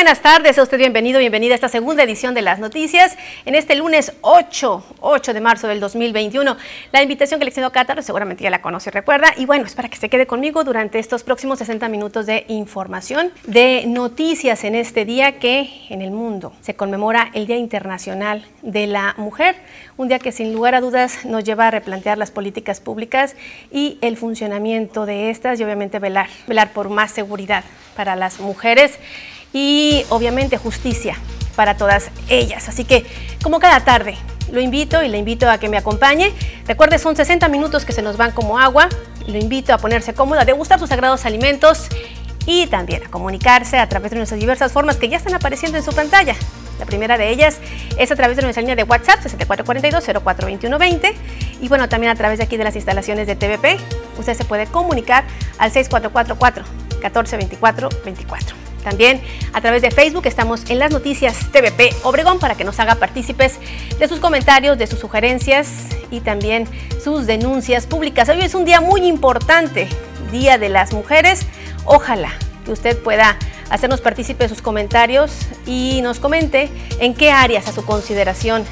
buenas tardes, a usted bienvenido, bienvenida a esta segunda edición de las noticias en este lunes 8, 8 de marzo del 2021. La invitación que le extiendo Cátaro seguramente ya la conoce y recuerda y bueno, es para que se quede conmigo durante estos próximos 60 minutos de información, de noticias en este día que en el mundo se conmemora el Día Internacional de la Mujer, un día que sin lugar a dudas nos lleva a replantear las políticas públicas y el funcionamiento de estas y obviamente velar, velar por más seguridad para las mujeres y obviamente justicia para todas ellas. Así que como cada tarde, lo invito y le invito a que me acompañe. Recuerde, son 60 minutos que se nos van como agua. Lo invito a ponerse cómoda, a degustar sus sagrados alimentos y también a comunicarse a través de nuestras diversas formas que ya están apareciendo en su pantalla. La primera de ellas es a través de nuestra línea de WhatsApp 6442-042120 y bueno, también a través de aquí de las instalaciones de TVP. Usted se puede comunicar al 6444 1424 24. También a través de Facebook estamos en las noticias TVP Obregón para que nos haga partícipes de sus comentarios, de sus sugerencias y también sus denuncias públicas. Hoy es un día muy importante, Día de las Mujeres. Ojalá que usted pueda hacernos partícipe de sus comentarios y nos comente en qué áreas a su consideración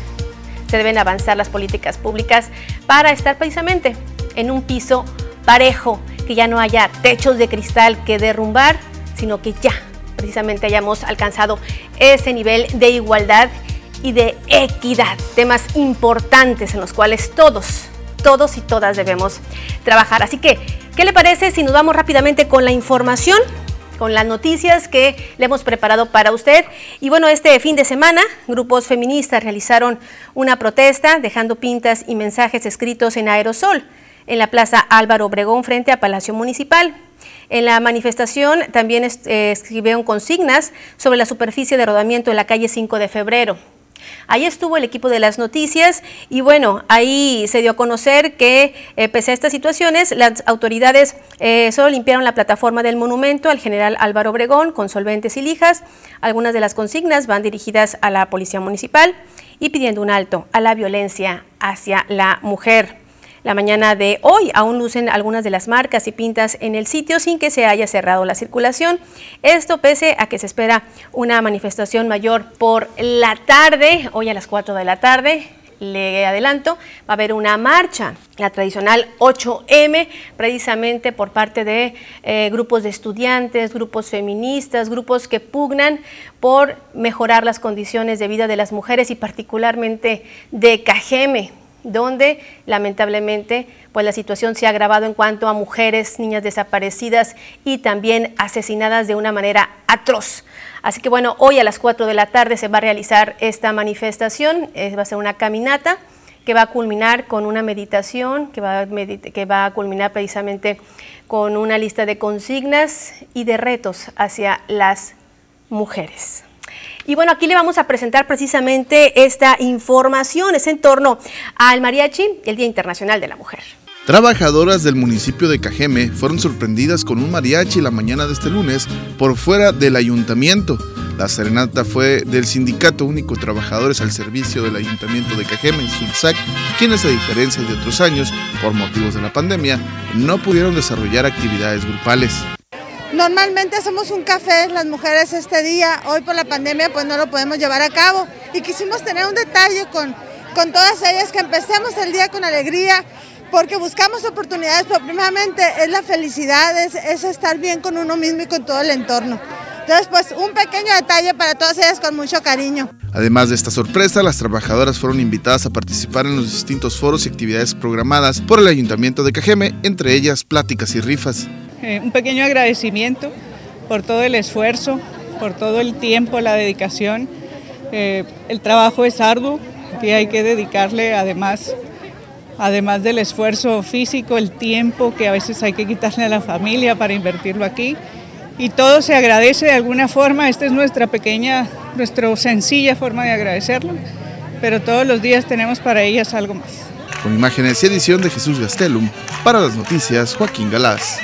se deben avanzar las políticas públicas para estar precisamente en un piso parejo, que ya no haya techos de cristal que derrumbar, sino que ya precisamente hayamos alcanzado ese nivel de igualdad y de equidad, temas importantes en los cuales todos, todos y todas debemos trabajar. Así que, ¿qué le parece si nos vamos rápidamente con la información? con las noticias que le hemos preparado para usted. Y bueno, este fin de semana, grupos feministas realizaron una protesta dejando pintas y mensajes escritos en aerosol en la Plaza Álvaro Obregón frente a Palacio Municipal. En la manifestación también eh, escribieron consignas sobre la superficie de rodamiento en la calle 5 de febrero. Ahí estuvo el equipo de las noticias y bueno, ahí se dio a conocer que eh, pese a estas situaciones, las autoridades eh, solo limpiaron la plataforma del monumento al general Álvaro Obregón con solventes y lijas. Algunas de las consignas van dirigidas a la policía municipal y pidiendo un alto a la violencia hacia la mujer. La mañana de hoy aún lucen algunas de las marcas y pintas en el sitio sin que se haya cerrado la circulación. Esto pese a que se espera una manifestación mayor por la tarde, hoy a las 4 de la tarde. Le adelanto, va a haber una marcha, la tradicional 8M, precisamente por parte de eh, grupos de estudiantes, grupos feministas, grupos que pugnan por mejorar las condiciones de vida de las mujeres y particularmente de Cajeme donde lamentablemente pues la situación se ha agravado en cuanto a mujeres, niñas desaparecidas y también asesinadas de una manera atroz. Así que bueno, hoy a las 4 de la tarde se va a realizar esta manifestación, eh, va a ser una caminata que va a culminar con una meditación, que va, a que va a culminar precisamente con una lista de consignas y de retos hacia las mujeres. Y bueno, aquí le vamos a presentar precisamente esta información, es en torno al mariachi, el Día Internacional de la Mujer. Trabajadoras del municipio de Cajeme fueron sorprendidas con un mariachi la mañana de este lunes por fuera del ayuntamiento. La serenata fue del Sindicato Único Trabajadores al Servicio del Ayuntamiento de Cajeme, SUNSAC, quienes a diferencia de otros años, por motivos de la pandemia, no pudieron desarrollar actividades grupales. Normalmente hacemos un café las mujeres este día, hoy por la pandemia pues no lo podemos llevar a cabo y quisimos tener un detalle con, con todas ellas, que empecemos el día con alegría, porque buscamos oportunidades, pero primeramente es la felicidad, es, es estar bien con uno mismo y con todo el entorno. Entonces, pues un pequeño detalle para todas ellas con mucho cariño. Además de esta sorpresa, las trabajadoras fueron invitadas a participar en los distintos foros y actividades programadas por el Ayuntamiento de Cajeme, entre ellas pláticas y rifas. Eh, un pequeño agradecimiento por todo el esfuerzo, por todo el tiempo, la dedicación. Eh, el trabajo es arduo, que hay que dedicarle además, además del esfuerzo físico, el tiempo que a veces hay que quitarle a la familia para invertirlo aquí. Y todo se agradece de alguna forma, esta es nuestra pequeña, nuestra sencilla forma de agradecerlo, pero todos los días tenemos para ellas algo más. Con imágenes y edición de Jesús Gastelum, para las noticias Joaquín Galás.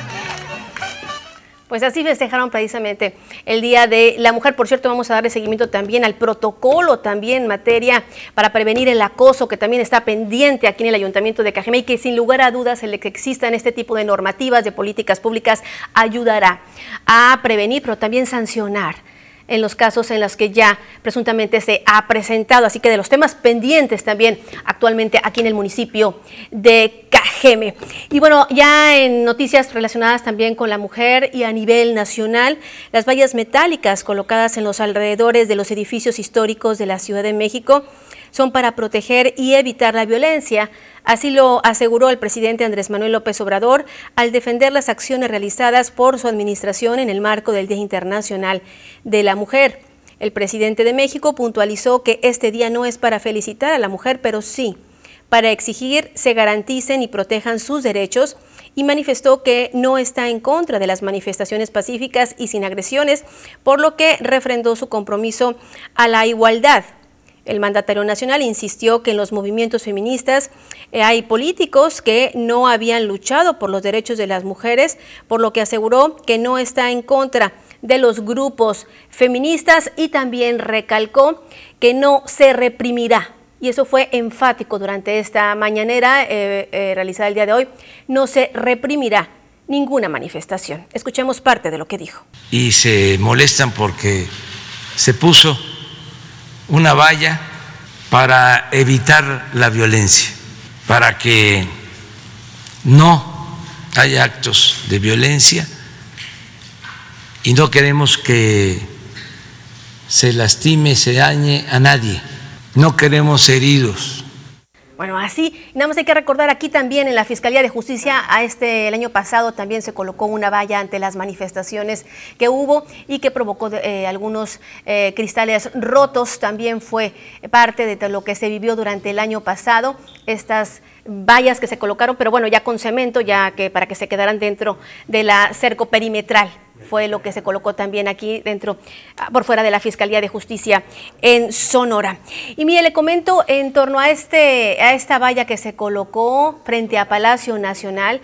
Pues así festejaron precisamente el Día de la Mujer. Por cierto, vamos a darle seguimiento también al protocolo, también en materia para prevenir el acoso, que también está pendiente aquí en el Ayuntamiento de Cajeme y que sin lugar a dudas el que existan este tipo de normativas, de políticas públicas, ayudará a prevenir, pero también sancionar en los casos en los que ya presuntamente se ha presentado, así que de los temas pendientes también actualmente aquí en el municipio de Cajeme. Y bueno, ya en noticias relacionadas también con la mujer y a nivel nacional, las vallas metálicas colocadas en los alrededores de los edificios históricos de la Ciudad de México son para proteger y evitar la violencia. Así lo aseguró el presidente Andrés Manuel López Obrador al defender las acciones realizadas por su administración en el marco del Día Internacional de la Mujer. El presidente de México puntualizó que este día no es para felicitar a la mujer, pero sí para exigir se garanticen y protejan sus derechos y manifestó que no está en contra de las manifestaciones pacíficas y sin agresiones, por lo que refrendó su compromiso a la igualdad el mandatario nacional insistió que en los movimientos feministas eh, hay políticos que no habían luchado por los derechos de las mujeres, por lo que aseguró que no está en contra de los grupos feministas y también recalcó que no se reprimirá. Y eso fue enfático durante esta mañanera eh, eh, realizada el día de hoy. No se reprimirá ninguna manifestación. Escuchemos parte de lo que dijo. Y se molestan porque se puso una valla para evitar la violencia, para que no haya actos de violencia y no queremos que se lastime, se dañe a nadie, no queremos heridos bueno, así, nada más hay que recordar aquí también en la Fiscalía de Justicia, a este, el año pasado también se colocó una valla ante las manifestaciones que hubo y que provocó eh, algunos eh, cristales rotos. También fue parte de lo que se vivió durante el año pasado, estas vallas que se colocaron, pero bueno, ya con cemento, ya que para que se quedaran dentro de la cerco perimetral fue lo que se colocó también aquí dentro, ah, por fuera de la Fiscalía de Justicia en Sonora. Y mire, le comento en torno a, este, a esta valla que se colocó frente a Palacio Nacional.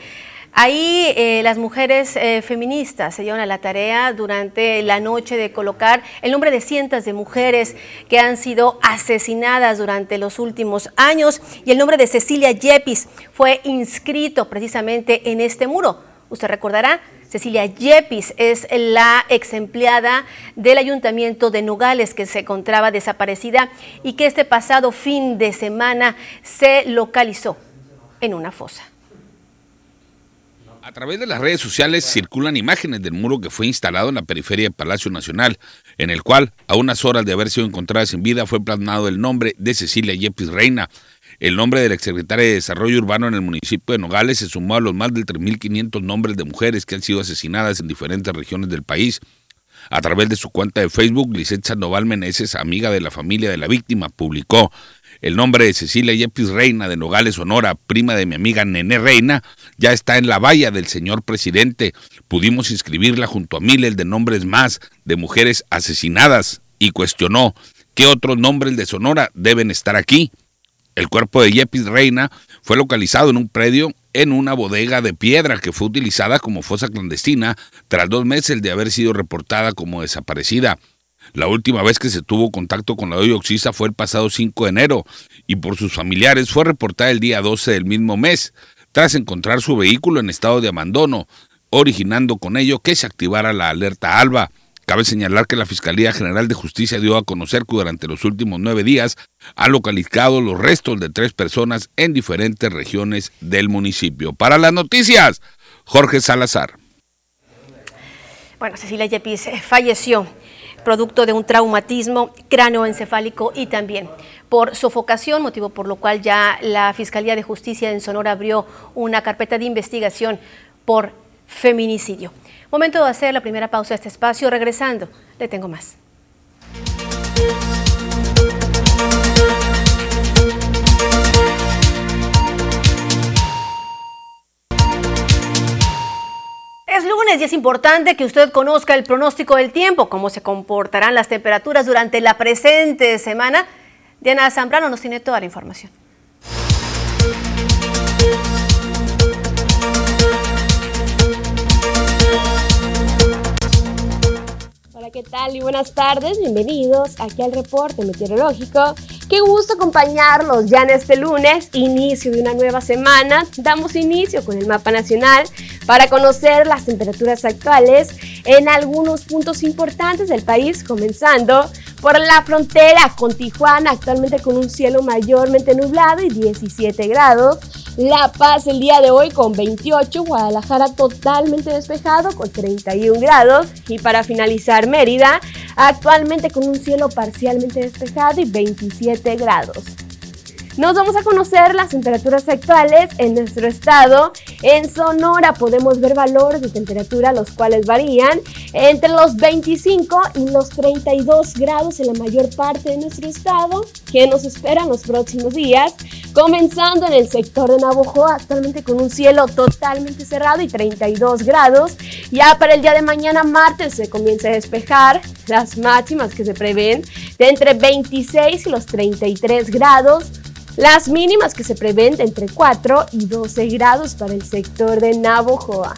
Ahí eh, las mujeres eh, feministas se dieron a la tarea durante la noche de colocar el nombre de cientos de mujeres que han sido asesinadas durante los últimos años y el nombre de Cecilia Yepis fue inscrito precisamente en este muro. Usted recordará, Cecilia Yepis es la ex empleada del Ayuntamiento de Nogales que se encontraba desaparecida y que este pasado fin de semana se localizó en una fosa. A través de las redes sociales circulan imágenes del muro que fue instalado en la periferia del Palacio Nacional, en el cual, a unas horas de haber sido encontrada sin vida, fue plasmado el nombre de Cecilia Yepis Reina, el nombre del exsecretario de Desarrollo Urbano en el municipio de Nogales se sumó a los más de 3.500 nombres de mujeres que han sido asesinadas en diferentes regiones del país. A través de su cuenta de Facebook, Lisette Sandoval Meneses, amiga de la familia de la víctima, publicó el nombre de Cecilia Yepis Reina de Nogales, Sonora, prima de mi amiga Nené Reina, ya está en la valla del señor presidente. Pudimos inscribirla junto a miles de nombres más de mujeres asesinadas y cuestionó qué otros nombres de Sonora deben estar aquí. El cuerpo de Yepis Reina fue localizado en un predio en una bodega de piedra que fue utilizada como fosa clandestina tras dos meses de haber sido reportada como desaparecida. La última vez que se tuvo contacto con la Oxisa fue el pasado 5 de enero y por sus familiares fue reportada el día 12 del mismo mes, tras encontrar su vehículo en estado de abandono, originando con ello que se activara la alerta ALBA. Cabe señalar que la Fiscalía General de Justicia dio a conocer que durante los últimos nueve días ha localizado los restos de tres personas en diferentes regiones del municipio. Para las noticias, Jorge Salazar. Bueno, Cecilia Yepis eh, falleció producto de un traumatismo cráneoencefálico y también por sofocación, motivo por lo cual ya la Fiscalía de Justicia en Sonora abrió una carpeta de investigación por feminicidio. Momento de hacer la primera pausa de este espacio. Regresando, le tengo más. Es lunes y es importante que usted conozca el pronóstico del tiempo, cómo se comportarán las temperaturas durante la presente semana. Diana Zambrano nos tiene toda la información. ¿Qué tal? Y buenas tardes, bienvenidos aquí al reporte meteorológico. Qué gusto acompañarlos ya en este lunes, inicio de una nueva semana. Damos inicio con el mapa nacional para conocer las temperaturas actuales en algunos puntos importantes del país, comenzando por la frontera con Tijuana, actualmente con un cielo mayormente nublado y 17 grados. La Paz el día de hoy con 28, Guadalajara totalmente despejado con 31 grados y para finalizar Mérida actualmente con un cielo parcialmente despejado y 27 grados. Nos vamos a conocer las temperaturas actuales en nuestro estado. En Sonora podemos ver valores de temperatura los cuales varían entre los 25 y los 32 grados en la mayor parte de nuestro estado. que nos espera en los próximos días? Comenzando en el sector de Navojoa, actualmente con un cielo totalmente cerrado y 32 grados. Ya para el día de mañana, martes, se comienza a despejar las máximas que se prevén de entre 26 y los 33 grados. Las mínimas que se prevén de entre 4 y 12 grados para el sector de Navojoa.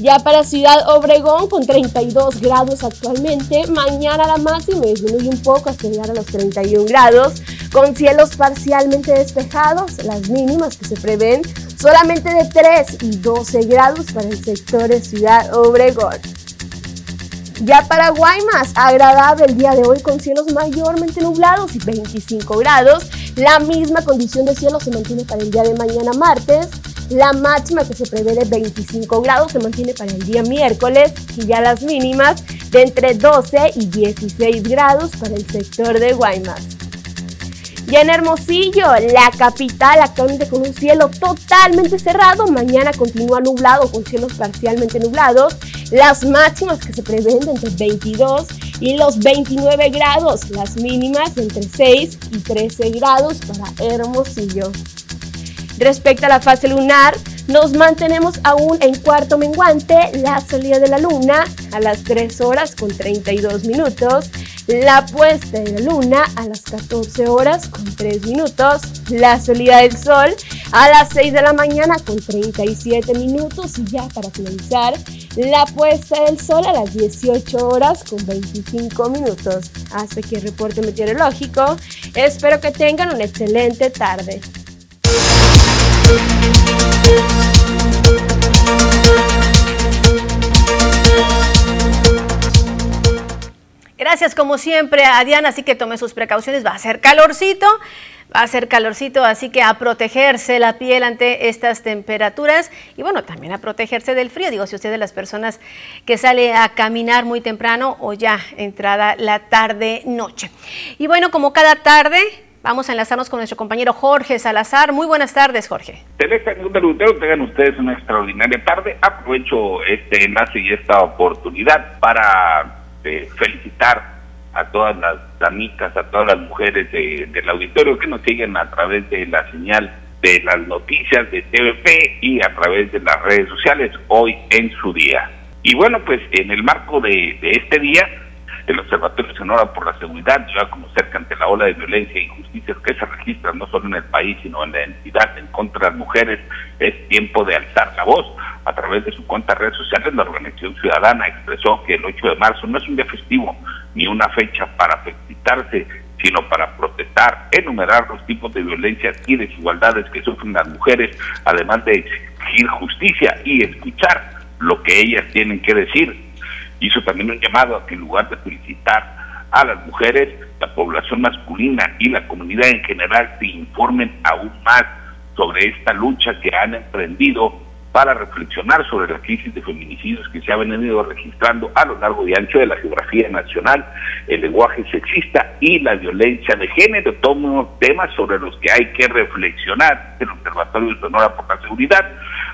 Ya para Ciudad Obregón con 32 grados actualmente, mañana la máxima disminuye un poco hasta llegar a los 31 grados, con cielos parcialmente despejados, las mínimas que se prevén solamente de 3 y 12 grados para el sector de Ciudad Obregón. Ya para Guaymas, agradable el día de hoy con cielos mayormente nublados y 25 grados. La misma condición de cielo se mantiene para el día de mañana martes. La máxima que se prevé de 25 grados se mantiene para el día miércoles y ya las mínimas de entre 12 y 16 grados para el sector de Guaymas. Y en Hermosillo, la capital, actualmente con un cielo totalmente cerrado, mañana continúa nublado con cielos parcialmente nublados. Las máximas que se prevén entre 22 y los 29 grados, las mínimas entre 6 y 13 grados para Hermosillo. Respecto a la fase lunar, nos mantenemos aún en cuarto menguante, la salida de la luna a las 3 horas con 32 minutos, la puesta de la luna a las 14 horas con 3 minutos, la salida del sol a las 6 de la mañana con 37 minutos y ya para finalizar, la puesta del sol a las 18 horas con 25 minutos. Hasta aquí el reporte meteorológico. Espero que tengan una excelente tarde. Gracias como siempre a Diana, así que tome sus precauciones, va a ser calorcito, va a ser calorcito, así que a protegerse la piel ante estas temperaturas y bueno, también a protegerse del frío, digo, si usted es de las personas que sale a caminar muy temprano o ya entrada la tarde noche. Y bueno, como cada tarde, Vamos a enlazarnos con nuestro compañero Jorge Salazar. Muy buenas tardes, Jorge. tengan ustedes una extraordinaria tarde. Aprovecho este enlace y esta oportunidad para eh, felicitar a todas las amigas, a todas las mujeres del auditorio que nos siguen a través de la señal de las noticias de TVP y a través de las redes sociales hoy en su día. Y bueno, pues en el marco de este día, el Observatorio Sonora por la Seguridad dio a conocer que ante la ola de violencia e injusticias que se registran no solo en el país, sino en la entidad en contra de las mujeres, es tiempo de alzar la voz. A través de su cuenta de redes sociales, la Organización Ciudadana expresó que el 8 de marzo no es un día festivo ni una fecha para felicitarse, sino para protestar, enumerar los tipos de violencia y desigualdades que sufren las mujeres, además de exigir justicia y escuchar lo que ellas tienen que decir hizo también un llamado a que en lugar de felicitar a las mujeres, la población masculina y la comunidad en general se informen aún más sobre esta lucha que han emprendido para reflexionar sobre la crisis de feminicidios que se ha venido registrando a lo largo y ancho de la geografía nacional, el lenguaje sexista y la violencia de género, todos temas sobre los que hay que reflexionar el Observatorio de Sonora por la Seguridad.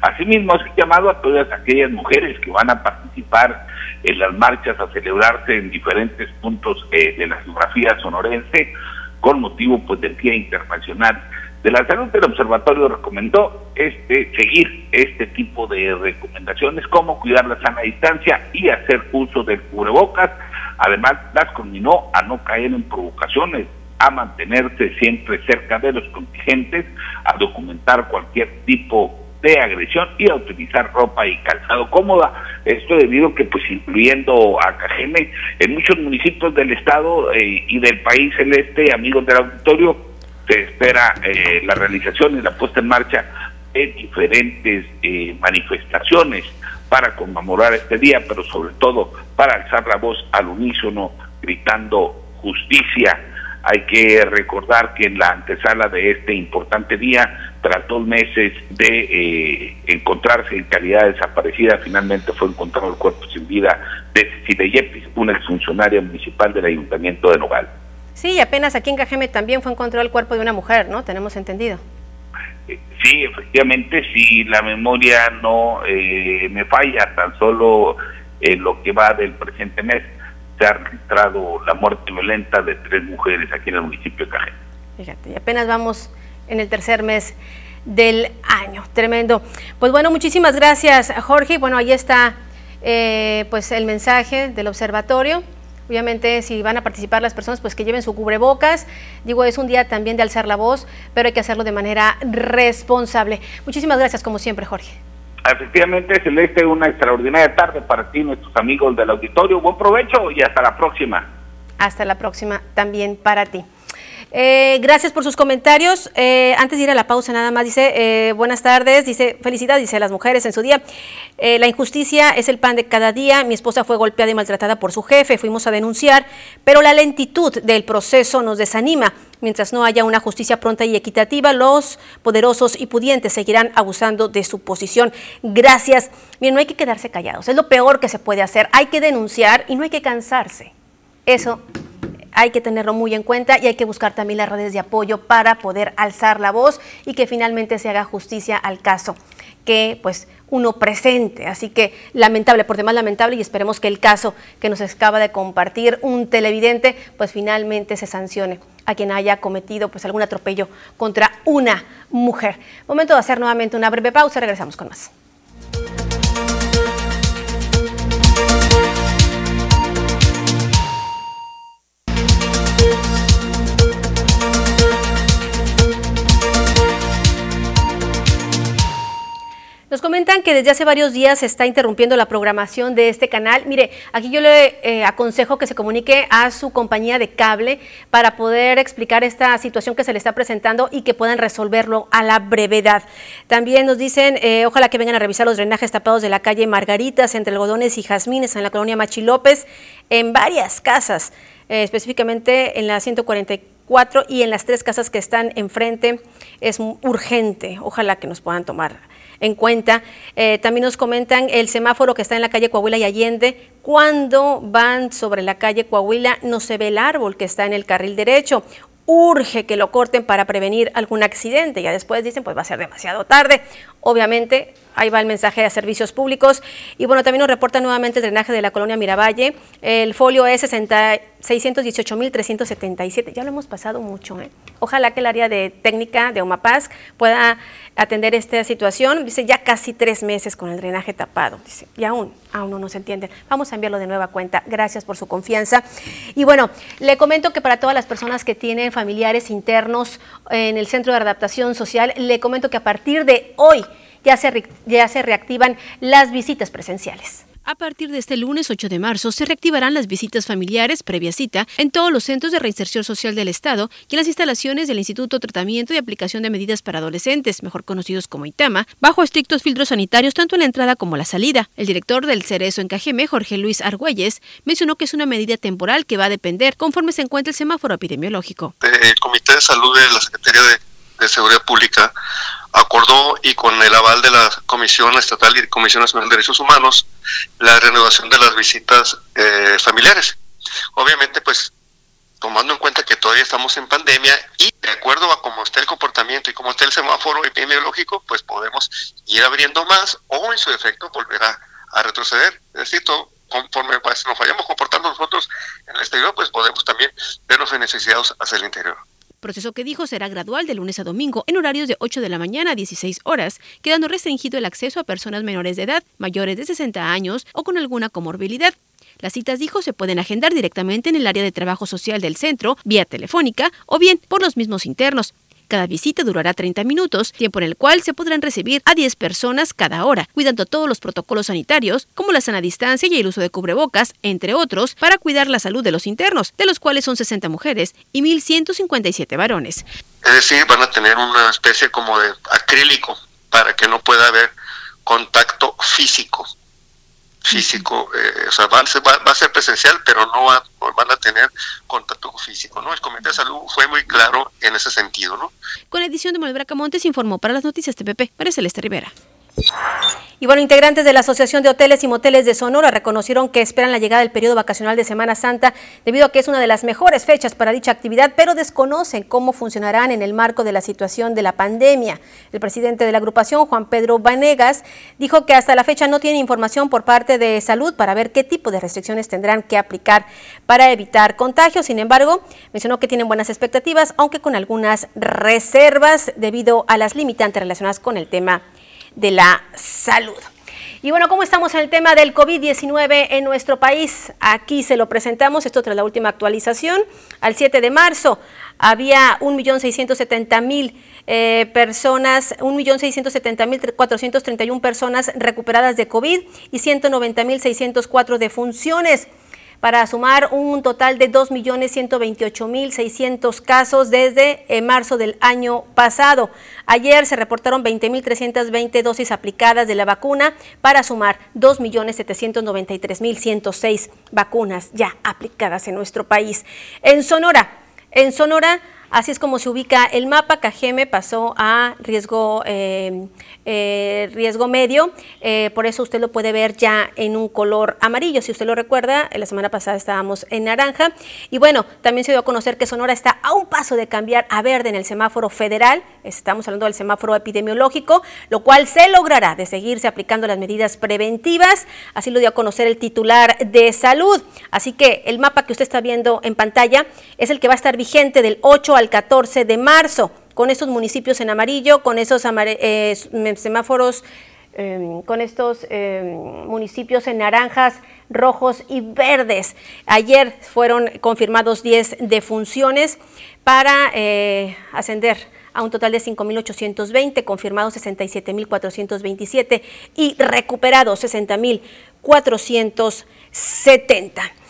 Asimismo, ha llamado a todas aquellas mujeres que van a participar en las marchas a celebrarse en diferentes puntos eh, de la geografía sonorense con motivo pues del Día Internacional de la Salud. El observatorio recomendó este seguir este tipo de recomendaciones como cuidar la sana distancia y hacer uso del cubrebocas. Además, las conminó a no caer en provocaciones a mantenerse siempre cerca de los contingentes, a documentar cualquier tipo de agresión y a utilizar ropa y calzado cómoda. Esto debido a que, pues, incluyendo a Cajeme, en muchos municipios del estado eh, y del país celeste, amigos del auditorio, se espera eh, la realización y la puesta en marcha de diferentes eh, manifestaciones para conmemorar este día, pero sobre todo para alzar la voz al unísono gritando justicia. Hay que recordar que en la antesala de este importante día, tras dos meses de eh, encontrarse en calidad desaparecida, finalmente fue encontrado el cuerpo sin vida de Cecilia Yepis, una exfuncionaria municipal del Ayuntamiento de Nogal. Sí, apenas aquí en Cajeme también fue encontrado el cuerpo de una mujer, ¿no? Tenemos entendido. Eh, sí, efectivamente, si la memoria no eh, me falla, tan solo en lo que va del presente mes, se ha registrado la muerte violenta de tres mujeres aquí en el municipio de Cajeme. Fíjate, y apenas vamos en el tercer mes del año. Tremendo. Pues bueno, muchísimas gracias, Jorge. Bueno, ahí está eh, pues el mensaje del observatorio. Obviamente, si van a participar las personas, pues que lleven su cubrebocas. Digo, es un día también de alzar la voz, pero hay que hacerlo de manera responsable. Muchísimas gracias, como siempre, Jorge. Efectivamente, Celeste, una extraordinaria tarde para ti, nuestros amigos del auditorio. Buen provecho y hasta la próxima. Hasta la próxima también para ti. Eh, gracias por sus comentarios. Eh, antes de ir a la pausa, nada más dice, eh, buenas tardes, dice, felicidades, dice a las mujeres en su día. la injusticia es el pan de cada día. Mi esposa fue golpeada y maltratada por su jefe, fuimos a denunciar, pero la lentitud del proceso nos desanima. Mientras no haya una justicia pronta y equitativa, los poderosos y pudientes seguirán abusando de su posición. Gracias. Bien, no hay que quedarse callados, es lo peor que se puede hacer. Hay que denunciar y no hay que cansarse. Eso hay que tenerlo muy en cuenta y hay que buscar también las redes de apoyo para poder alzar la voz y que finalmente se haga justicia al caso que pues uno presente. Así que lamentable, por demás lamentable y esperemos que el caso que nos acaba de compartir un televidente pues finalmente se sancione a quien haya cometido pues algún atropello contra una mujer. Momento de hacer nuevamente una breve pausa, regresamos con más. Nos comentan que desde hace varios días se está interrumpiendo la programación de este canal. Mire, aquí yo le eh, aconsejo que se comunique a su compañía de cable para poder explicar esta situación que se le está presentando y que puedan resolverlo a la brevedad. También nos dicen, eh, ojalá que vengan a revisar los drenajes tapados de la calle Margaritas entre algodones y jazmines en la colonia Machi López en varias casas, eh, específicamente en la 144 y en las tres casas que están enfrente. Es urgente. Ojalá que nos puedan tomar en cuenta. Eh, también nos comentan el semáforo que está en la calle Coahuila y Allende. Cuando van sobre la calle Coahuila no se ve el árbol que está en el carril derecho urge que lo corten para prevenir algún accidente. Ya después dicen, pues va a ser demasiado tarde. Obviamente, ahí va el mensaje a servicios públicos. Y bueno, también nos reporta nuevamente el drenaje de la colonia Miravalle. El folio es 618.377. Ya lo hemos pasado mucho. ¿eh? Ojalá que el área de técnica de Omapaz pueda atender esta situación. Dice ya casi tres meses con el drenaje tapado. Dice, y aún, aún no nos entienden. Vamos a enviarlo de nueva cuenta. Gracias por su confianza. Y bueno, le comento que para todas las personas que tienen familiares internos en el Centro de Adaptación Social, le comento que a partir de hoy ya se, ya se reactivan las visitas presenciales. A partir de este lunes 8 de marzo se reactivarán las visitas familiares previa cita en todos los centros de reinserción social del Estado y en las instalaciones del Instituto de Tratamiento y Aplicación de Medidas para Adolescentes, mejor conocidos como ITAMA, bajo estrictos filtros sanitarios tanto en la entrada como la salida. El director del Cerezo en Cajeme, Jorge Luis Argüelles, mencionó que es una medida temporal que va a depender conforme se encuentre el semáforo epidemiológico. El Comité de Salud de la Secretaría de Seguridad Pública acordó y con el aval de la Comisión Estatal y Comisión Nacional de Derechos Humanos la renovación de las visitas eh, familiares. Obviamente, pues tomando en cuenta que todavía estamos en pandemia y de acuerdo a cómo está el comportamiento y cómo está el semáforo epidemiológico, pues podemos ir abriendo más o en su defecto volver a, retroceder. Es decir, conforme nos vayamos comportando nosotros en el exterior, pues podemos también vernos beneficiados hacia el interior proceso que dijo será gradual de lunes a domingo en horarios de 8 de la mañana a 16 horas, quedando restringido el acceso a personas menores de edad, mayores de 60 años o con alguna comorbilidad. Las citas, dijo, se pueden agendar directamente en el área de trabajo social del centro, vía telefónica o bien por los mismos internos. Cada visita durará 30 minutos, tiempo en el cual se podrán recibir a 10 personas cada hora, cuidando todos los protocolos sanitarios, como la sana distancia y el uso de cubrebocas, entre otros, para cuidar la salud de los internos, de los cuales son 60 mujeres y 1.157 varones. Es decir, van a tener una especie como de acrílico para que no pueda haber contacto físico físico, eh, o sea, va, a ser presencial, pero no van a tener contacto físico, ¿no? El Comité de Salud fue muy claro en ese sentido, ¿no? Con edición de Manuel Montes informó para las noticias TPP, María Celeste Rivera. Y bueno, integrantes de la Asociación de Hoteles y Moteles de Sonora reconocieron que esperan la llegada del periodo vacacional de Semana Santa debido a que es una de las mejores fechas para dicha actividad, pero desconocen cómo funcionarán en el marco de la situación de la pandemia. El presidente de la agrupación, Juan Pedro Vanegas, dijo que hasta la fecha no tiene información por parte de salud para ver qué tipo de restricciones tendrán que aplicar para evitar contagios. Sin embargo, mencionó que tienen buenas expectativas, aunque con algunas reservas debido a las limitantes relacionadas con el tema de la salud. Y bueno, ¿cómo estamos en el tema del COVID-19 en nuestro país? Aquí se lo presentamos, esto tras la última actualización. Al 7 de marzo había 1.670.000 eh, personas, 1.670.431 personas recuperadas de COVID y 190.604 defunciones para sumar un total de 2.128.600 casos desde eh, marzo del año pasado. Ayer se reportaron 20.320 dosis aplicadas de la vacuna para sumar 2.793.106 vacunas ya aplicadas en nuestro país. En Sonora, en Sonora Así es como se ubica el mapa. Cajeme pasó a riesgo, eh, eh, riesgo medio, eh, por eso usted lo puede ver ya en un color amarillo. Si usted lo recuerda, la semana pasada estábamos en naranja. Y bueno, también se dio a conocer que Sonora está a un paso de cambiar a verde en el semáforo federal. Estamos hablando del semáforo epidemiológico, lo cual se logrará de seguirse aplicando las medidas preventivas. Así lo dio a conocer el titular de salud. Así que el mapa que usted está viendo en pantalla es el que va a estar vigente del 8 al al 14 de marzo, con esos municipios en amarillo, con esos eh, semáforos, em, con estos em, municipios en naranjas, rojos y verdes. Ayer fueron confirmados 10 defunciones para eh, ascender a un total de 5.820, confirmados 67.427 y recuperados 60.470.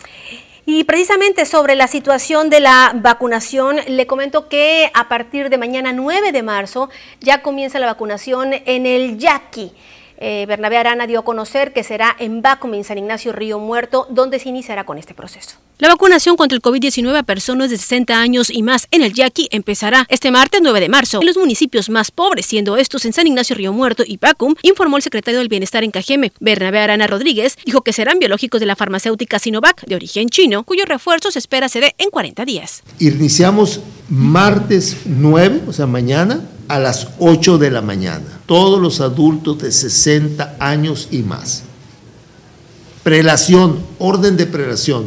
Y precisamente sobre la situación de la vacunación, le comento que a partir de mañana 9 de marzo ya comienza la vacunación en el Yaqui. Eh, Bernabé Arana dio a conocer que será en Bacum, en San Ignacio Río Muerto, donde se iniciará con este proceso. La vacunación contra el COVID-19 a personas de 60 años y más en el Yaqui empezará este martes 9 de marzo en los municipios más pobres, siendo estos en San Ignacio Río Muerto y Bacum, informó el secretario del Bienestar en Cajeme. Bernabé Arana Rodríguez dijo que serán biológicos de la farmacéutica Sinovac, de origen chino, cuyo refuerzo se espera se dé en 40 días. Iniciamos martes 9, o sea, mañana, a las 8 de la mañana. Todos los adultos de 60 años y más. Prelación, orden de prelación.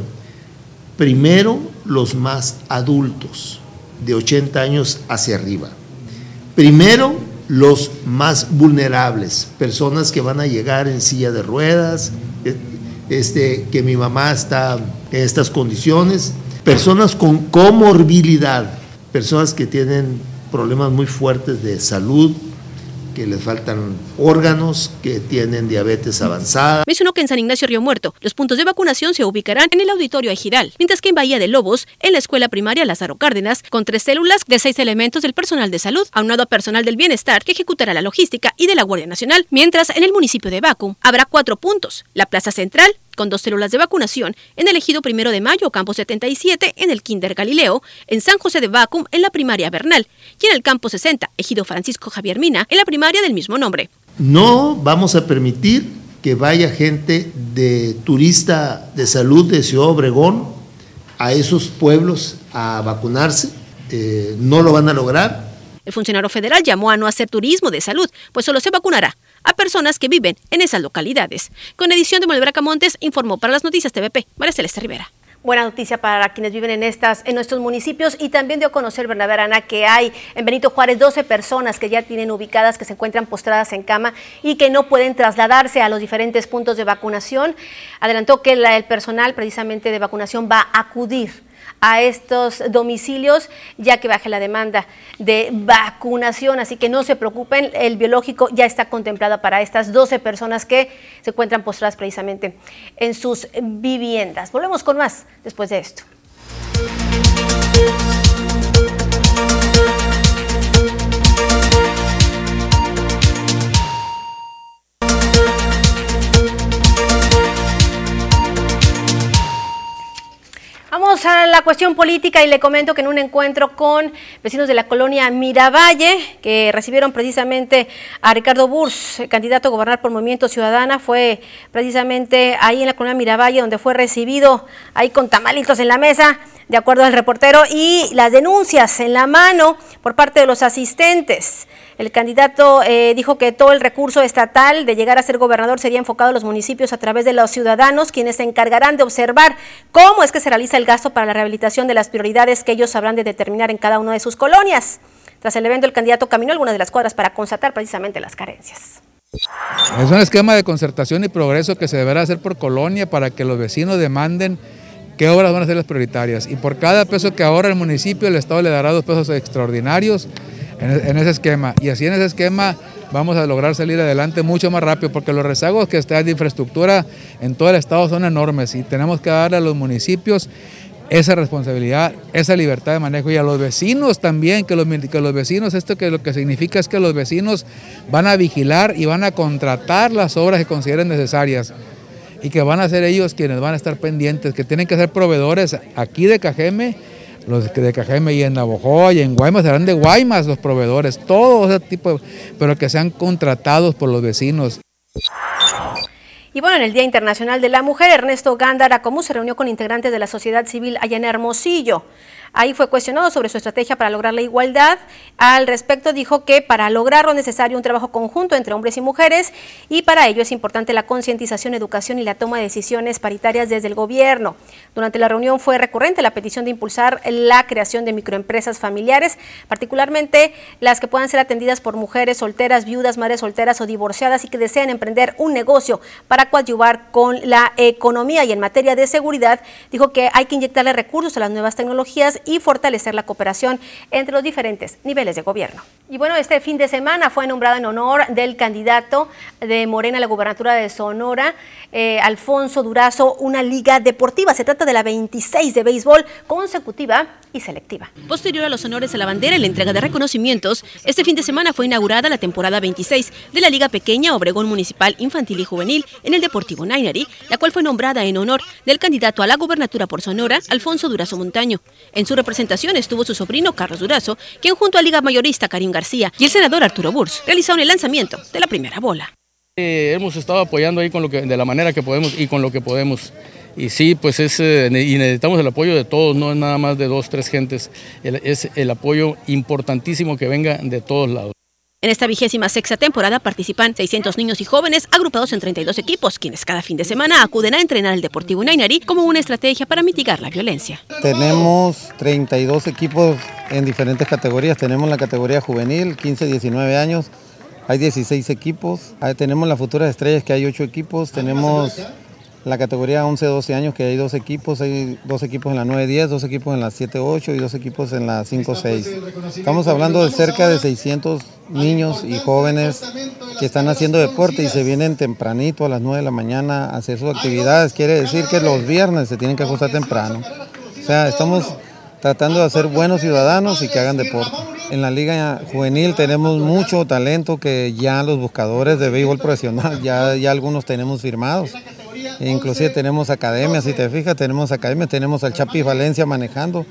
Primero los más adultos, de 80 años hacia arriba. Primero los más vulnerables, personas que van a llegar en silla de ruedas, este, que mi mamá está en estas condiciones, personas con comorbilidad, personas que tienen problemas muy fuertes de salud, que les faltan órganos, que tienen diabetes avanzada. Mencionó que en San Ignacio Río Muerto los puntos de vacunación se ubicarán en el auditorio Ejidal, mientras que en Bahía de Lobos, en la escuela primaria Lázaro Cárdenas, con tres células de seis elementos del personal de salud, aunado a personal del bienestar que ejecutará la logística y de la Guardia Nacional, mientras en el municipio de Bacum habrá cuatro puntos, la Plaza Central, con dos células de vacunación en el ejido primero de mayo, campo 77, en el Kinder Galileo, en San José de Vacum, en la primaria Bernal, y en el campo 60, ejido Francisco Javier Mina, en la primaria del mismo nombre. No vamos a permitir que vaya gente de turista de salud de Ciudad Obregón a esos pueblos a vacunarse. Eh, no lo van a lograr. El funcionario federal llamó a no hacer turismo de salud, pues solo se vacunará a personas que viven en esas localidades. Con edición de Manuel Montes, informó para las noticias TVP, María Celeste Rivera. Buena noticia para quienes viven en, estas, en nuestros municipios y también dio a conocer, Bernabé Arana, que hay en Benito Juárez 12 personas que ya tienen ubicadas, que se encuentran postradas en cama y que no pueden trasladarse a los diferentes puntos de vacunación. Adelantó que el personal precisamente de vacunación va a acudir a estos domicilios ya que baje la demanda de vacunación. Así que no se preocupen, el biológico ya está contemplado para estas 12 personas que se encuentran postradas precisamente en sus viviendas. Volvemos con más después de esto. La cuestión política y le comento que en un encuentro con vecinos de la colonia Miravalle, que recibieron precisamente a Ricardo Burs, candidato a gobernar por Movimiento Ciudadana, fue precisamente ahí en la colonia Miravalle donde fue recibido ahí con tamalitos en la mesa, de acuerdo al reportero, y las denuncias en la mano por parte de los asistentes. El candidato eh, dijo que todo el recurso estatal de llegar a ser gobernador sería enfocado a los municipios a través de los ciudadanos, quienes se encargarán de observar cómo es que se realiza el gasto para la rehabilitación de las prioridades que ellos sabrán de determinar en cada una de sus colonias. Tras el evento, el candidato caminó algunas de las cuadras para constatar precisamente las carencias. Es un esquema de concertación y progreso que se deberá hacer por colonia para que los vecinos demanden qué obras van a ser las prioritarias. Y por cada peso que ahorra el municipio, el Estado le dará dos pesos extraordinarios en, ese esquema. Y así en ese esquema vamos a lograr salir adelante mucho más rápido, porque los rezagos que están de infraestructura en todo el estado son enormes y tenemos que darle a los municipios esa responsabilidad, esa libertad de manejo y a los vecinos también, que los, que los vecinos, esto que lo que significa es que los vecinos van a vigilar y van a contratar las obras que consideren necesarias y que van a ser ellos quienes van a estar pendientes, que tienen que ser proveedores aquí de Cajeme los de Cajeme y en Navojoa y en Guaymas serán de Guaymas los proveedores, todo ese tipo, pero que sean contratados por los vecinos. Y bueno, en el Día Internacional de la Mujer, Ernesto Gándara Comú se reunió con integrantes de la sociedad civil allá en Hermosillo. Ahí fue cuestionado sobre su estrategia para lograr la igualdad. Al respecto dijo que para lograrlo es necesario un trabajo conjunto entre hombres y mujeres y para ello es importante la concientización, educación y la toma de decisiones paritarias desde el gobierno. Durante la reunión fue recurrente la petición de impulsar la creación de microempresas familiares, particularmente las que puedan ser atendidas por mujeres solteras, viudas, madres solteras o divorciadas y que desean emprender un negocio para coadyuvar con la economía. Y en materia de seguridad, dijo que hay que inyectarle recursos a las nuevas tecnologías y fortalecer la cooperación entre los diferentes niveles de gobierno. Y bueno, este fin de semana fue nombrado en honor del candidato de Morena a la gubernatura de Sonora, eh, Alfonso Durazo, una liga deportiva. Se trata de la 26 de béisbol consecutiva y selectiva. Posterior a los honores a la bandera y la entrega de reconocimientos, este fin de semana fue inaugurada la temporada 26 de la Liga Pequeña Obregón Municipal Infantil y Juvenil en el Deportivo Nainari, la cual fue nombrada en honor del candidato a la gubernatura por Sonora, Alfonso Durazo Montaño. En su representación estuvo su sobrino Carlos Durazo, quien junto a Liga Mayorista Karim García y el senador Arturo Burs realizaron el lanzamiento de la primera bola. Eh, hemos estado apoyando ahí con lo que, de la manera que podemos y con lo que podemos. Y sí, pues es, eh, y necesitamos el apoyo de todos, no es nada más de dos, tres gentes, es el apoyo importantísimo que venga de todos lados. En esta vigésima sexta temporada participan 600 niños y jóvenes agrupados en 32 equipos, quienes cada fin de semana acuden a entrenar al Deportivo Nainari como una estrategia para mitigar la violencia. Tenemos 32 equipos en diferentes categorías. Tenemos la categoría juvenil, 15-19 años, hay 16 equipos. tenemos las futuras estrellas, que hay 8 equipos. Tenemos la categoría 11-12 años, que hay dos equipos, hay dos equipos en la 9-10, dos equipos en la 7-8 y dos equipos en la 5-6. Estamos hablando de cerca de 600 niños y jóvenes que están haciendo deporte y se vienen tempranito a las 9 de la mañana a hacer sus actividades. Quiere decir que los viernes se tienen que ajustar temprano. O sea, estamos tratando de hacer buenos ciudadanos y que hagan deporte. En la liga juvenil tenemos mucho talento que ya los buscadores de béisbol profesional, ya, ya algunos tenemos firmados. Inclusive tenemos academias, si te fijas, tenemos academias, tenemos al Chapi Valencia manejando,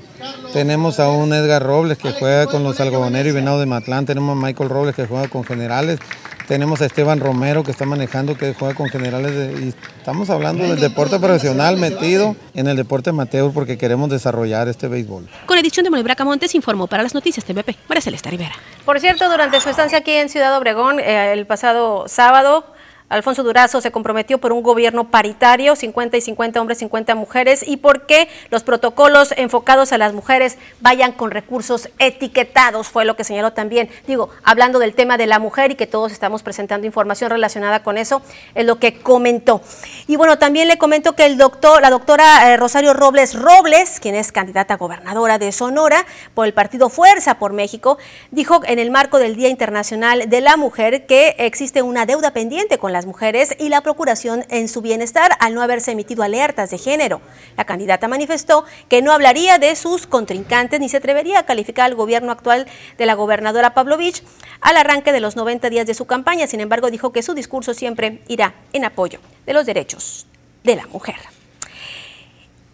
tenemos a un Edgar Robles que juega con los algodoneros y Venado de Matlán, tenemos a Michael Robles que juega con generales, tenemos a Esteban Romero que está manejando, que juega con generales. y estamos hablando del deporte profesional metido en el deporte amateur porque queremos desarrollar este béisbol. Con edición de Braca Montes informó para las noticias TVP, María Celeste Rivera. Por cierto, durante su estancia aquí en Ciudad Obregón, eh, el pasado sábado, Alfonso Durazo se comprometió por un gobierno paritario, 50 y 50 hombres, 50 mujeres, y por qué los protocolos enfocados a las mujeres vayan con recursos etiquetados, fue lo que señaló también. Digo, hablando del tema de la mujer y que todos estamos presentando información relacionada con eso, es lo que comentó. Y bueno, también le comento que el doctor, la doctora eh, Rosario Robles Robles, quien es candidata a gobernadora de Sonora por el partido Fuerza por México, dijo en el marco del Día Internacional de la Mujer que existe una deuda pendiente con la las mujeres y la procuración en su bienestar al no haberse emitido alertas de género. La candidata manifestó que no hablaría de sus contrincantes ni se atrevería a calificar al gobierno actual de la gobernadora Pavlovich al arranque de los 90 días de su campaña. Sin embargo, dijo que su discurso siempre irá en apoyo de los derechos de la mujer.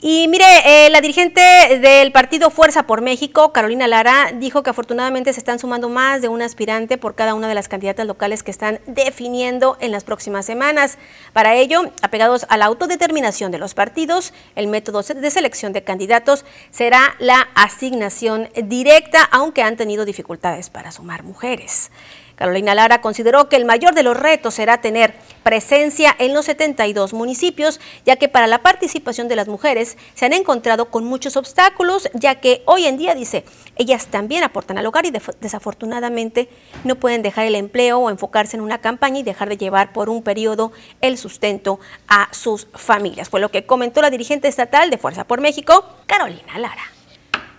Y mire, eh, la dirigente del partido Fuerza por México, Carolina Lara, dijo que afortunadamente se están sumando más de un aspirante por cada una de las candidatas locales que están definiendo en las próximas semanas. Para ello, apegados a la autodeterminación de los partidos, el método de selección de candidatos será la asignación directa, aunque han tenido dificultades para sumar mujeres. Carolina Lara consideró que el mayor de los retos será tener presencia en los 72 municipios, ya que para la participación de las mujeres se han encontrado con muchos obstáculos, ya que hoy en día, dice, ellas también aportan al hogar y desafortunadamente no pueden dejar el empleo o enfocarse en una campaña y dejar de llevar por un periodo el sustento a sus familias. Fue lo que comentó la dirigente estatal de Fuerza por México, Carolina Lara.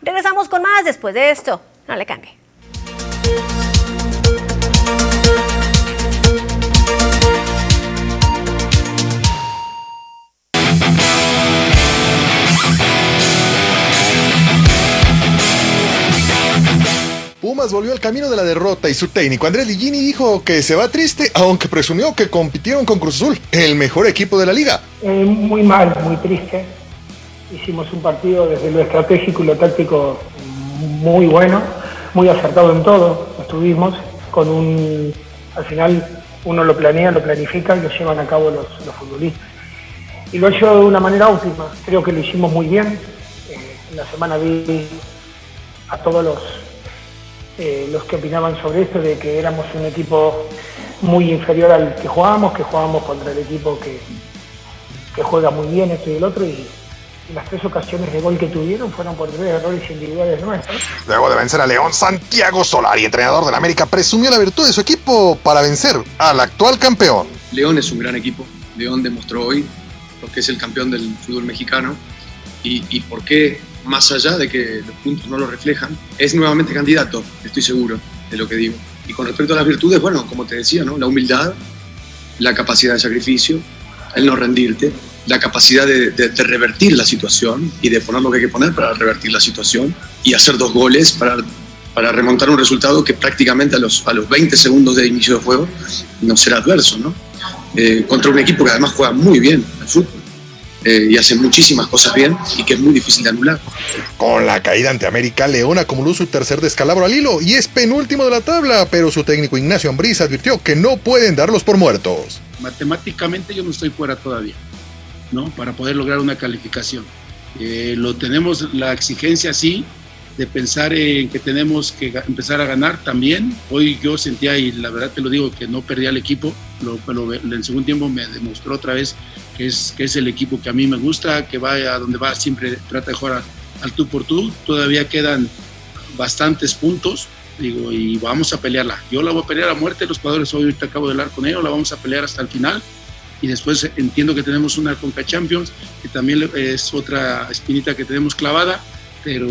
Regresamos con más después de esto. No le cambie. Pumas volvió al camino de la derrota y su técnico Andrés Ligini dijo que se va triste, aunque presumió que compitieron con Cruz Azul, el mejor equipo de la liga. Eh, muy mal, muy triste. Hicimos un partido desde lo estratégico y lo táctico muy bueno, muy acertado en todo. Estuvimos con un, al final uno lo planea, lo planifica y lo llevan a cabo los, futbolistas. Y lo he hecho de una manera óptima, creo que lo hicimos muy bien. Eh, en la semana vi a todos los eh, los que opinaban sobre esto, de que éramos un equipo muy inferior al que jugábamos, que jugábamos contra el equipo que, que juega muy bien esto y el otro, y, las tres ocasiones de gol que tuvieron fueron por tres errores individuales nuestros. Luego de vencer a León, Santiago Solari, entrenador del América, presumió la virtud de su equipo para vencer al actual campeón. León es un gran equipo. León demostró hoy lo que es el campeón del fútbol mexicano y, y por qué más allá de que los puntos no lo reflejan, es nuevamente candidato, estoy seguro de lo que digo. Y con respecto a las virtudes, bueno, como te decía, ¿no? la humildad, la capacidad de sacrificio, el no rendirte, la capacidad de, revertir la situación y de poner lo que hay que poner para revertir la situación y hacer dos goles para, remontar un resultado que prácticamente a los, a los 20 segundos de inicio de juego no será adverso, ¿no? Eh, contra un equipo que además juega muy bien al fútbol. Eh, y hace muchísimas cosas bien y que es muy difícil de anular. Con la caída ante América, León acumuló su tercer descalabro al hilo y es penúltimo de la tabla, pero su técnico Ignacio Ambriz advirtió que no pueden darlos por muertos. Matemáticamente yo no estoy fuera todavía, ¿no? Para poder lograr una calificación. Eh, lo tenemos la exigencia sí, de pensar en que tenemos que empezar a ganar también. Hoy yo sentía, y la verdad te lo digo, que no perdía el equipo, pero en el segundo tiempo me demostró otra vez que es, que es el equipo que a mí me gusta, que va a donde va siempre trata de jugar al tú por tú. Todavía quedan bastantes puntos, digo, y vamos a pelearla. Yo la voy a pelear a muerte, los jugadores hoy ahorita acabo de hablar con ellos, la vamos a pelear hasta el final. Y después entiendo que tenemos una Conca Champions, que también es otra espinita que tenemos clavada pero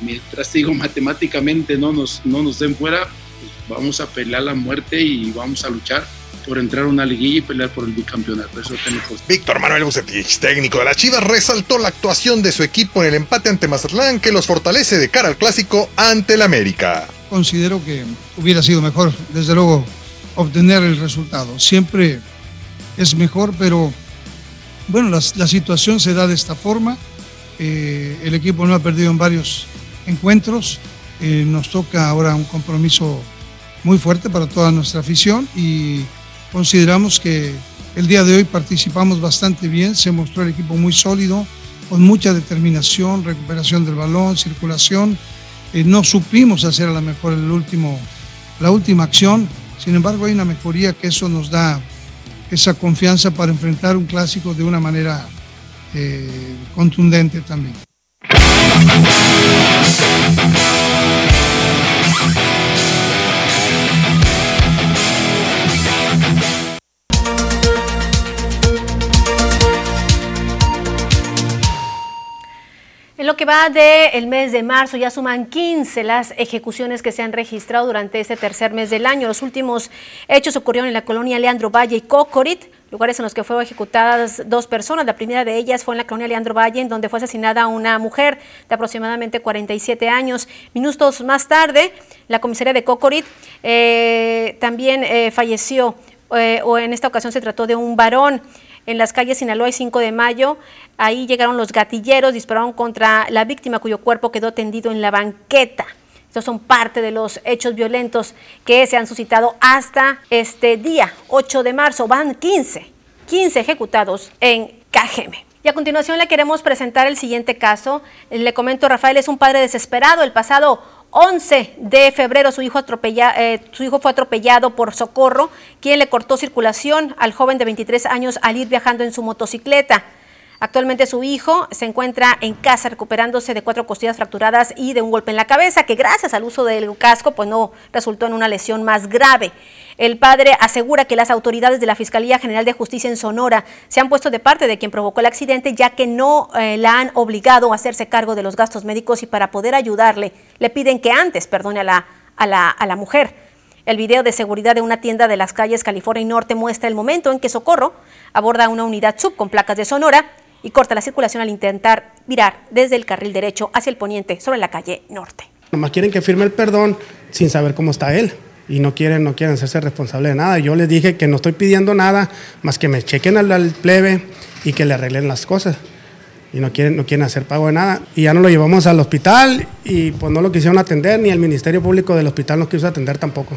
mientras digo matemáticamente no nos, no nos den fuera, pues vamos a pelear la muerte y vamos a luchar por entrar a una liguilla y pelear por el bicampeonato. Eso Víctor Manuel Bucetich, técnico de la Chivas, resaltó la actuación de su equipo en el empate ante Mazatlán que los fortalece de cara al clásico ante el América. Considero que hubiera sido mejor, desde luego, obtener el resultado. Siempre es mejor, pero bueno, la, la situación se da de esta forma eh, el equipo no ha perdido en varios encuentros. Eh, nos toca ahora un compromiso muy fuerte para toda nuestra afición y consideramos que el día de hoy participamos bastante bien. Se mostró el equipo muy sólido, con mucha determinación, recuperación del balón, circulación. Eh, no supimos hacer a lo mejor el último, la última acción. Sin embargo, hay una mejoría que eso nos da esa confianza para enfrentar un clásico de una manera eh, contundente también. En lo que va del mes de marzo ya suman 15 las ejecuciones que se han registrado durante este tercer mes del año. Los últimos hechos ocurrieron en la colonia Leandro Valle y Cocorit lugares en los que fueron ejecutadas dos personas. La primera de ellas fue en la colonia Leandro Valle, en donde fue asesinada una mujer de aproximadamente 47 años. Minutos más tarde, la comisaría de Cocorit eh, también eh, falleció, eh, o en esta ocasión se trató de un varón. En las calles Sinaloa y 5 de Mayo. Ahí llegaron los gatilleros, dispararon contra la víctima cuyo cuerpo quedó tendido en la banqueta. Estos son parte de los hechos violentos que se han suscitado hasta este día, 8 de marzo. Van 15, 15 ejecutados en Cajeme. Y a continuación le queremos presentar el siguiente caso. Le comento, Rafael es un padre desesperado. El pasado 11 de febrero su hijo, eh, su hijo fue atropellado por Socorro, quien le cortó circulación al joven de 23 años al ir viajando en su motocicleta. Actualmente su hijo se encuentra en casa recuperándose de cuatro costillas fracturadas y de un golpe en la cabeza, que gracias al uso del casco pues no resultó en una lesión más grave. El padre asegura que las autoridades de la Fiscalía General de Justicia en Sonora se han puesto de parte de quien provocó el accidente, ya que no eh, la han obligado a hacerse cargo de los gastos médicos y para poder ayudarle le piden que antes perdone a la, a la, a la mujer. El video de seguridad de una tienda de las calles California y Norte muestra el momento en que Socorro aborda una unidad sub con placas de Sonora y corta la circulación al intentar virar desde el carril derecho hacia el poniente sobre la calle norte. Nomás quieren que firme el perdón sin saber cómo está él y no quieren, no quieren hacerse responsable de nada. Yo les dije que no estoy pidiendo nada más que me chequen al, plebe y que le arreglen las cosas. Y no quieren, no quieren hacer pago de nada. Y ya no lo llevamos al hospital y pues no lo quisieron atender, ni el Ministerio Público del hospital nos quiso atender tampoco.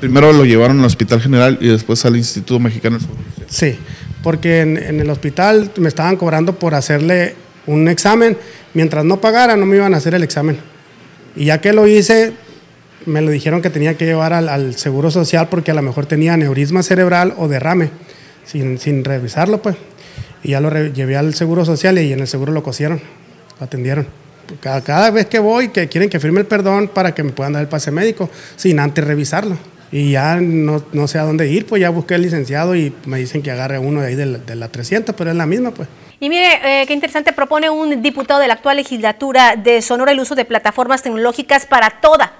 primero lo llevaron al Hospital General y después al Instituto Mexicano de Sí, porque en, el hospital me estaban cobrando por hacerle un examen. Mientras no pagara, no me iban a hacer el examen. Y ya que lo hice, me lo dijeron que tenía que llevar al, Seguro Social porque a lo mejor tenía neurisma cerebral o derrame, sin, sin revisarlo, pues. Y ya lo llevé al Seguro Social y en el seguro lo cosieron, lo atendieron. Cada, cada vez que voy, que quieren que firme el perdón para que me puedan dar el pase médico, sin antes revisarlo y ya no, no, sé a dónde ir, pues ya busqué el licenciado y me dicen que agarre uno de ahí de la, 300, pero es la misma, pues. Y mire, eh, qué interesante, propone un diputado de la actual legislatura de Sonora el uso de plataformas tecnológicas para toda,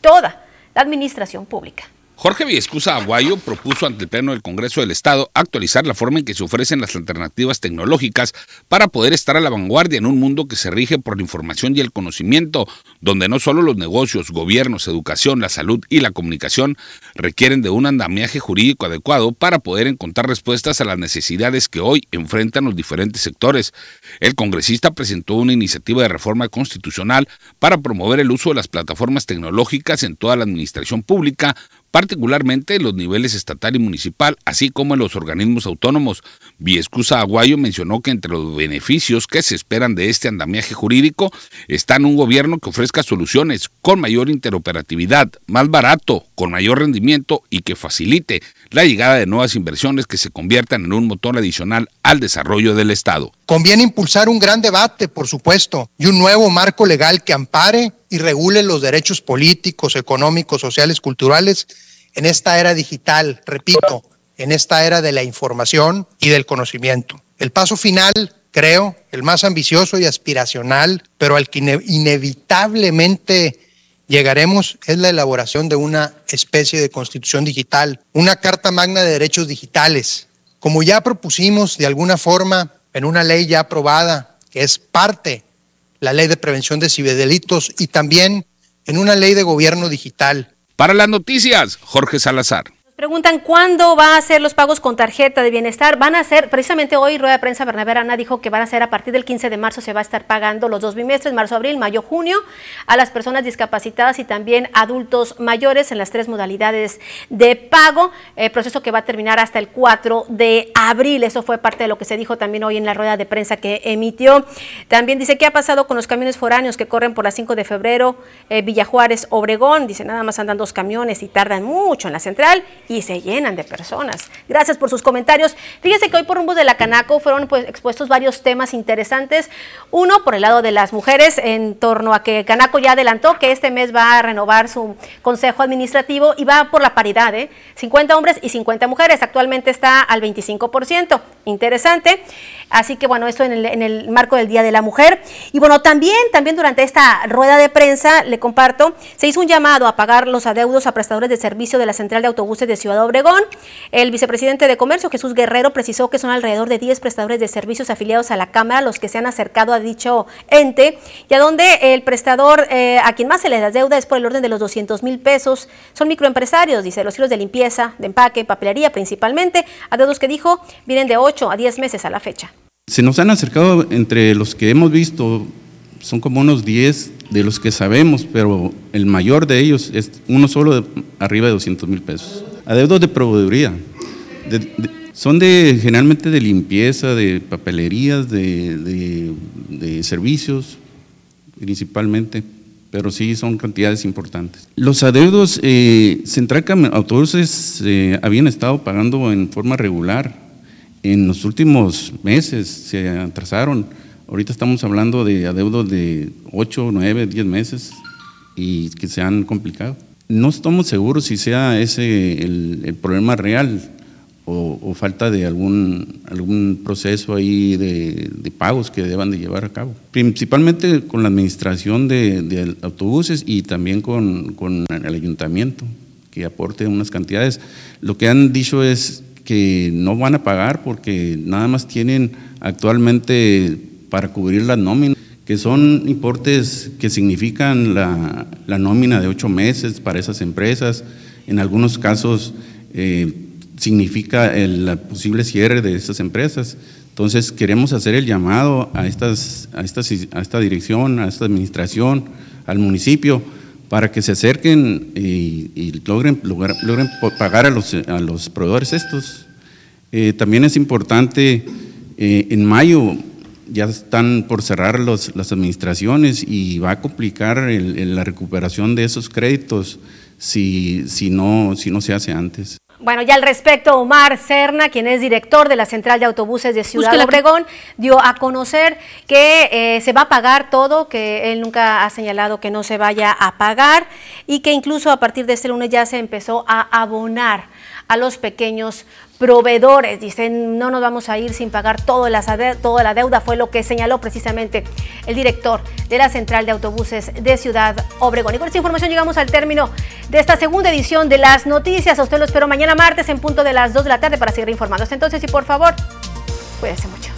toda la administración pública. Jorge Viescusa Aguayo propuso ante el Pleno del Congreso del Estado actualizar la forma en que se ofrecen las alternativas tecnológicas para poder estar a la vanguardia en un mundo que se rige por la información y el conocimiento, donde no solo los negocios, gobiernos, educación, la salud y la comunicación requieren de un andamiaje jurídico adecuado para poder encontrar respuestas a las necesidades que hoy enfrentan los diferentes sectores. El congresista presentó una iniciativa de reforma constitucional para promover el uso de las plataformas tecnológicas en toda la administración pública particularmente en los niveles estatal y municipal, así como en los organismos autónomos. Viescusa Aguayo mencionó que entre los beneficios que se esperan de este andamiaje jurídico están un gobierno que ofrezca soluciones con mayor interoperatividad, más barato, con mayor rendimiento y que facilite la llegada de nuevas inversiones que se conviertan en un motor adicional al desarrollo del Estado. Conviene impulsar un gran debate, por supuesto, y un nuevo marco legal que ampare y regule los derechos políticos, económicos, sociales, culturales en esta era digital, repito, en esta era de la información y del conocimiento. El paso final, creo, el más ambicioso y aspiracional, pero al que inevitablemente llegaremos es la elaboración de una especie de constitución digital, una carta magna de derechos digitales, como ya propusimos de alguna forma en una ley ya aprobada, que es parte la ley de prevención de ciberdelitos y también en una ley de gobierno digital. Para las noticias, Jorge Salazar. Preguntan cuándo va a ser los pagos con tarjeta de bienestar. Van a ser, precisamente hoy, rueda de prensa Bernabé Arana dijo que van a ser a partir del 15 de marzo, se va a estar pagando los dos bimestres, marzo, abril, mayo, junio, a las personas discapacitadas y también adultos mayores en las tres modalidades de pago. Eh, proceso que va a terminar hasta el 4 de abril. Eso fue parte de lo que se dijo también hoy en la rueda de prensa que emitió. También dice qué ha pasado con los camiones foráneos que corren por la 5 de febrero, eh, Villajuárez, Obregón. Dice nada más andan dos camiones y tardan mucho en la central y se llenan de personas. Gracias por sus comentarios. Fíjense que hoy por rumbo de la Canaco fueron pues, expuestos varios temas interesantes. Uno, por el lado de las mujeres, en torno a que Canaco ya adelantó que este mes va a renovar su consejo administrativo y va por la paridad, ¿eh? 50 hombres y 50 mujeres. Actualmente está al 25%. Interesante. Así que bueno, esto en el, marco del Día de la Mujer. Y bueno, también, también durante esta rueda de prensa, le comparto, se hizo un llamado a pagar los adeudos a prestadores de servicio de la Central de Autobuses de Ciudad Obregón. El vicepresidente de Comercio, Jesús Guerrero, precisó que son alrededor de 10 prestadores de servicios afiliados a la Cámara los que se han acercado a dicho ente y a donde el prestador eh, a quien más se les da deuda es por el orden de los 200 mil pesos. Son microempresarios, dice, los hilos de limpieza, de empaque, papelería principalmente, adeudos que dijo vienen de 8 8 a 10 meses a la fecha. Se nos han acercado entre los que hemos visto, son como unos 10 de los que sabemos, pero el mayor de ellos es uno solo de arriba de 200 mil pesos. Adeudos de proveeduría. son de generalmente de limpieza, de papelerías, de, de servicios, principalmente pero sí son cantidades importantes. Los adeudos, eh, Centraca Autobuses eh, habían estado pagando en forma regular. En los últimos meses se atrasaron. Ahorita estamos hablando de adeudos de 8, 9, 10 meses y que se han complicado. No estamos seguros si sea ese el, el problema real o, falta de algún, algún proceso ahí de, pagos que deban de llevar a cabo. Principalmente con la administración de, autobuses y también con, con, el ayuntamiento, que aporte unas cantidades. Lo que han dicho es que no van a pagar porque nada más tienen actualmente para cubrir las nóminas, que son importes que significan la, la nómina de ocho meses para esas empresas. En algunos casos, eh, significa el posible cierre de estas empresas. Entonces queremos hacer el llamado a, estas, a, estas, a esta dirección, a esta administración, al municipio, para que se acerquen y, logren, logren, pagar a los, a los proveedores estos. Eh, también es importante, eh, en mayo ya están por cerrar los, las administraciones y va a complicar la recuperación de esos créditos si, si, no, si no se hace antes. Bueno, ya al respecto, Omar Cerna, quien es director de la Central de Autobuses de Ciudad Obregón, dio a conocer que eh, se va a pagar todo, que él nunca ha señalado que no se vaya a pagar y que incluso a partir de este lunes ya se empezó a abonar a los pequeños proveedores. Dicen, no nos vamos a ir sin pagar toda la, toda la deuda, fue lo que señaló precisamente el director de la Central de Autobuses de Ciudad Obregón. Y con esta información llegamos al término de esta segunda edición de las noticias. A usted lo espero mañana martes en punto de las 2 de la tarde para seguir informando. Hasta entonces y por favor, cuídense mucho.